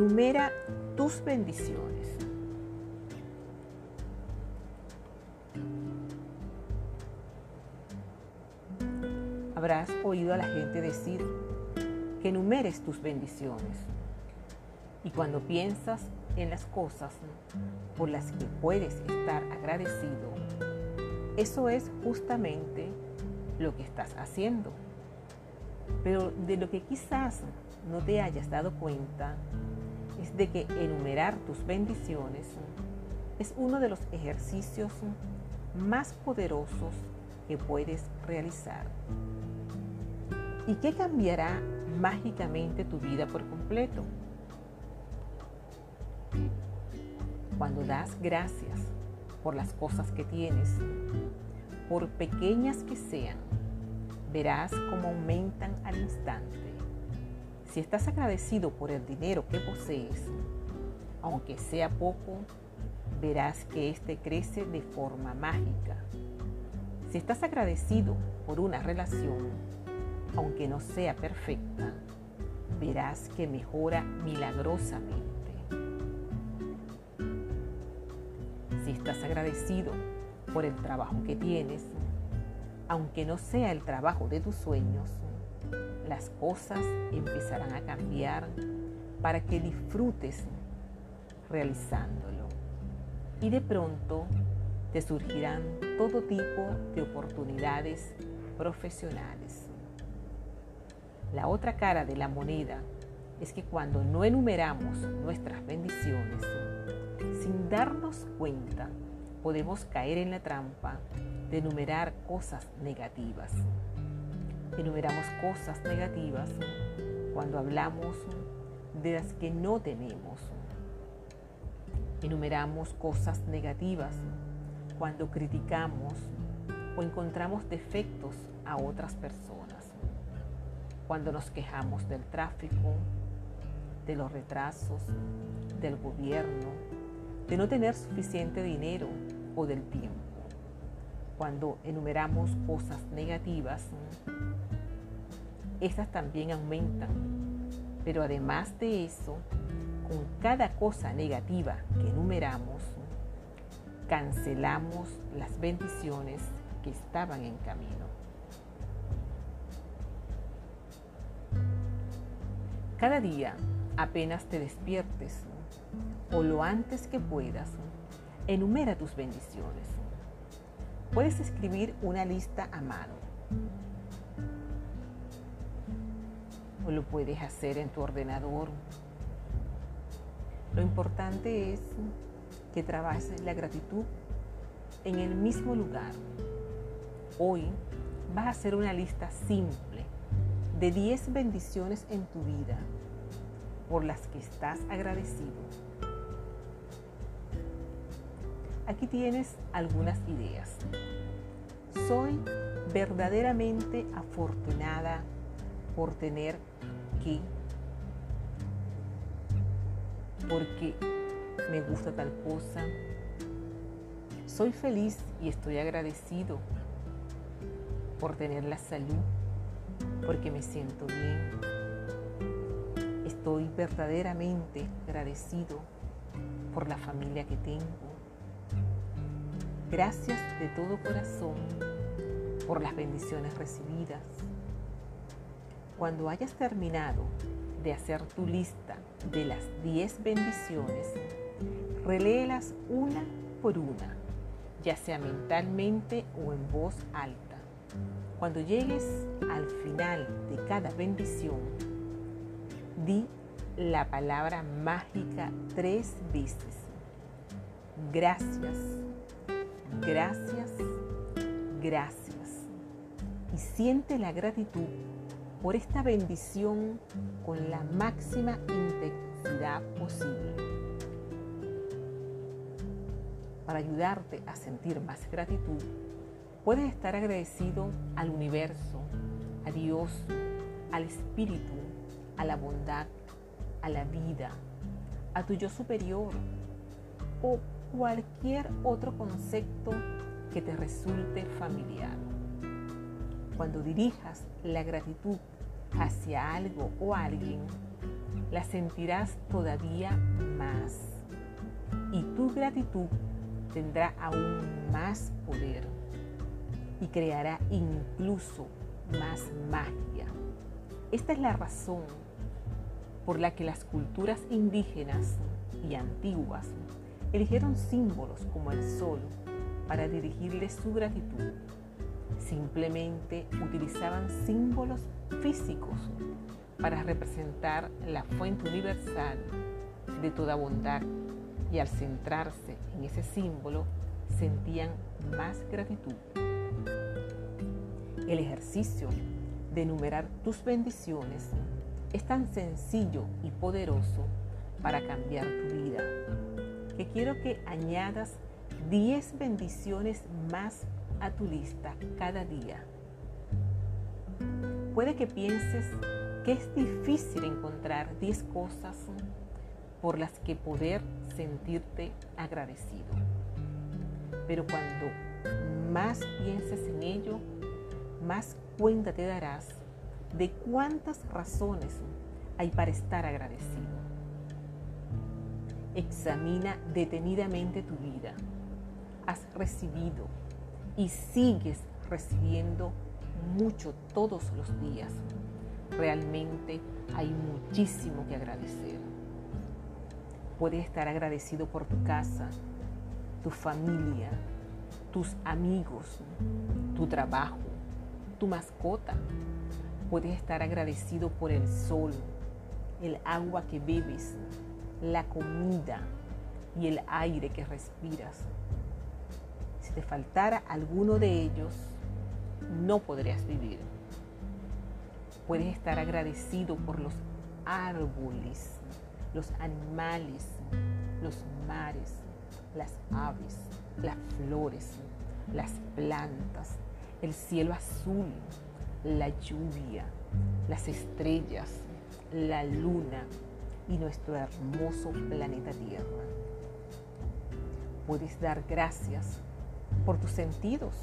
Enumera tus bendiciones. Habrás oído a la gente decir que enumeres tus bendiciones. Y cuando piensas en las cosas por las que puedes estar agradecido, eso es justamente lo que estás haciendo. Pero de lo que quizás no te hayas dado cuenta es de que enumerar tus bendiciones es uno de los ejercicios más poderosos que puedes realizar y que cambiará mágicamente tu vida por completo. Cuando das gracias por las cosas que tienes, por pequeñas que sean, verás cómo aumentan al instante. Si estás agradecido por el dinero que posees, aunque sea poco, verás que éste crece de forma mágica. Si estás agradecido por una relación, aunque no sea perfecta, verás que mejora milagrosamente. Si estás agradecido por el trabajo que tienes, aunque no sea el trabajo de tus sueños, las cosas empezarán a cambiar para que disfrutes realizándolo. Y de pronto te surgirán todo tipo de oportunidades profesionales. La otra cara de la moneda es que cuando no enumeramos nuestras bendiciones, sin darnos cuenta, podemos caer en la trampa de enumerar cosas negativas. Enumeramos cosas negativas cuando hablamos de las que no tenemos. Enumeramos cosas negativas cuando criticamos o encontramos defectos a otras personas. Cuando nos quejamos del tráfico, de los retrasos, del gobierno, de no tener suficiente dinero o del tiempo. Cuando enumeramos cosas negativas, estas también aumentan. Pero además de eso, con cada cosa negativa que enumeramos, cancelamos las bendiciones que estaban en camino. Cada día, apenas te despiertes o lo antes que puedas, enumera tus bendiciones. Puedes escribir una lista a mano o lo puedes hacer en tu ordenador. Lo importante es que trabajes la gratitud en el mismo lugar. Hoy vas a hacer una lista simple de 10 bendiciones en tu vida por las que estás agradecido. Aquí tienes algunas ideas. Soy verdaderamente afortunada por tener que, porque me gusta tal cosa. Soy feliz y estoy agradecido por tener la salud, porque me siento bien. Estoy verdaderamente agradecido por la familia que tengo. Gracias de todo corazón por las bendiciones recibidas. Cuando hayas terminado de hacer tu lista de las 10 bendiciones, reléelas una por una, ya sea mentalmente o en voz alta. Cuando llegues al final de cada bendición, di la palabra mágica tres veces. Gracias, gracias, gracias. Y siente la gratitud por esta bendición con la máxima intensidad posible. Para ayudarte a sentir más gratitud, puedes estar agradecido al universo, a Dios, al Espíritu, a la bondad, a la vida, a tu yo superior o cualquier otro concepto que te resulte familiar. Cuando dirijas la gratitud hacia algo o alguien, la sentirás todavía más. Y tu gratitud tendrá aún más poder y creará incluso más magia. Esta es la razón por la que las culturas indígenas y antiguas eligieron símbolos como el sol para dirigirle su gratitud. Simplemente utilizaban símbolos físicos para representar la fuente universal de toda bondad y al centrarse en ese símbolo sentían más gratitud. El ejercicio de enumerar tus bendiciones es tan sencillo y poderoso para cambiar tu vida que quiero que añadas 10 bendiciones más a tu lista cada día. Puede que pienses que es difícil encontrar 10 cosas por las que poder sentirte agradecido. Pero cuando más pienses en ello, más cuenta te darás de cuántas razones hay para estar agradecido. Examina detenidamente tu vida. Has recibido y sigues recibiendo mucho todos los días. Realmente hay muchísimo que agradecer. Puedes estar agradecido por tu casa, tu familia, tus amigos, tu trabajo, tu mascota. Puedes estar agradecido por el sol, el agua que bebes, la comida y el aire que respiras. Si te faltara alguno de ellos, no podrías vivir. Puedes estar agradecido por los árboles, los animales, los mares, las aves, las flores, las plantas, el cielo azul, la lluvia, las estrellas, la luna y nuestro hermoso planeta Tierra. Puedes dar gracias por tus sentidos,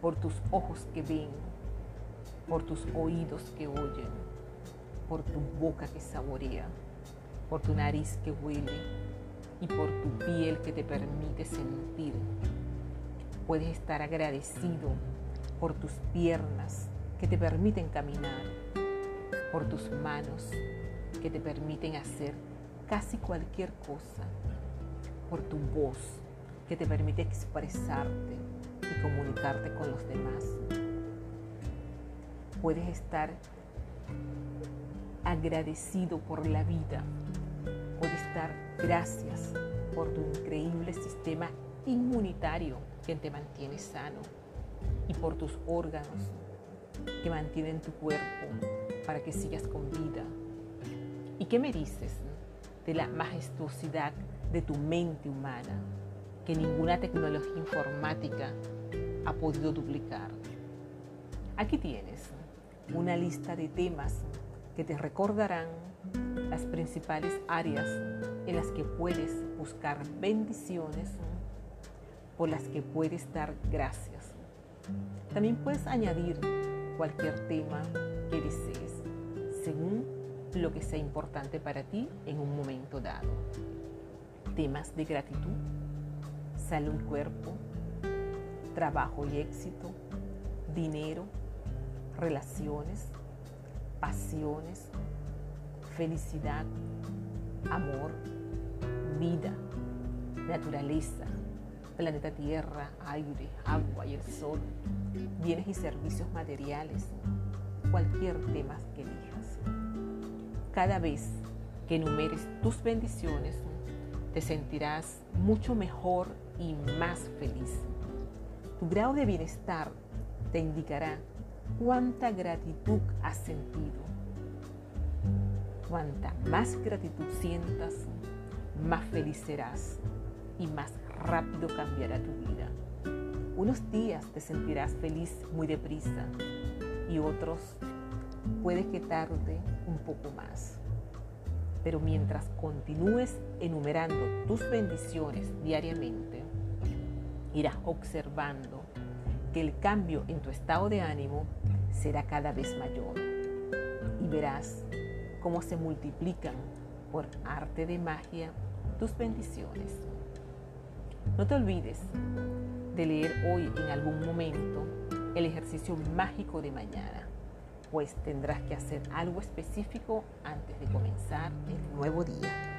por tus ojos que ven, por tus oídos que oyen, por tu boca que saborea, por tu nariz que huele y por tu piel que te permite sentir. Puedes estar agradecido por tus piernas que te permiten caminar, por tus manos que te permiten hacer casi cualquier cosa, por tu voz que te permite expresarte y comunicarte con los demás. Puedes estar agradecido por la vida, puedes estar gracias por tu increíble sistema inmunitario que te mantiene sano y por tus órganos que mantienen tu cuerpo para que sigas con vida. ¿Y qué me dices de la majestuosidad de tu mente humana que ninguna tecnología informática ha podido duplicar? Aquí tienes una lista de temas que te recordarán las principales áreas en las que puedes buscar bendiciones, por las que puedes dar gracias también puedes añadir cualquier tema que desees, según lo que sea importante para ti en un momento dado. Temas de gratitud, salud cuerpo, trabajo y éxito, dinero, relaciones, pasiones, felicidad, amor, vida, naturaleza, planeta Tierra, aire, agua y el sol, bienes y servicios materiales, cualquier tema que elijas. Cada vez que enumeres tus bendiciones, te sentirás mucho mejor y más feliz. Tu grado de bienestar te indicará cuánta gratitud has sentido. Cuanta más gratitud sientas, más feliz serás y más rápido cambiará tu vida. Unos días te sentirás feliz muy deprisa y otros puede que tarde un poco más. Pero mientras continúes enumerando tus bendiciones diariamente, irás observando que el cambio en tu estado de ánimo será cada vez mayor y verás cómo se multiplican por arte de magia tus bendiciones. No te olvides de leer hoy en algún momento el ejercicio mágico de mañana, pues tendrás que hacer algo específico antes de comenzar el nuevo día.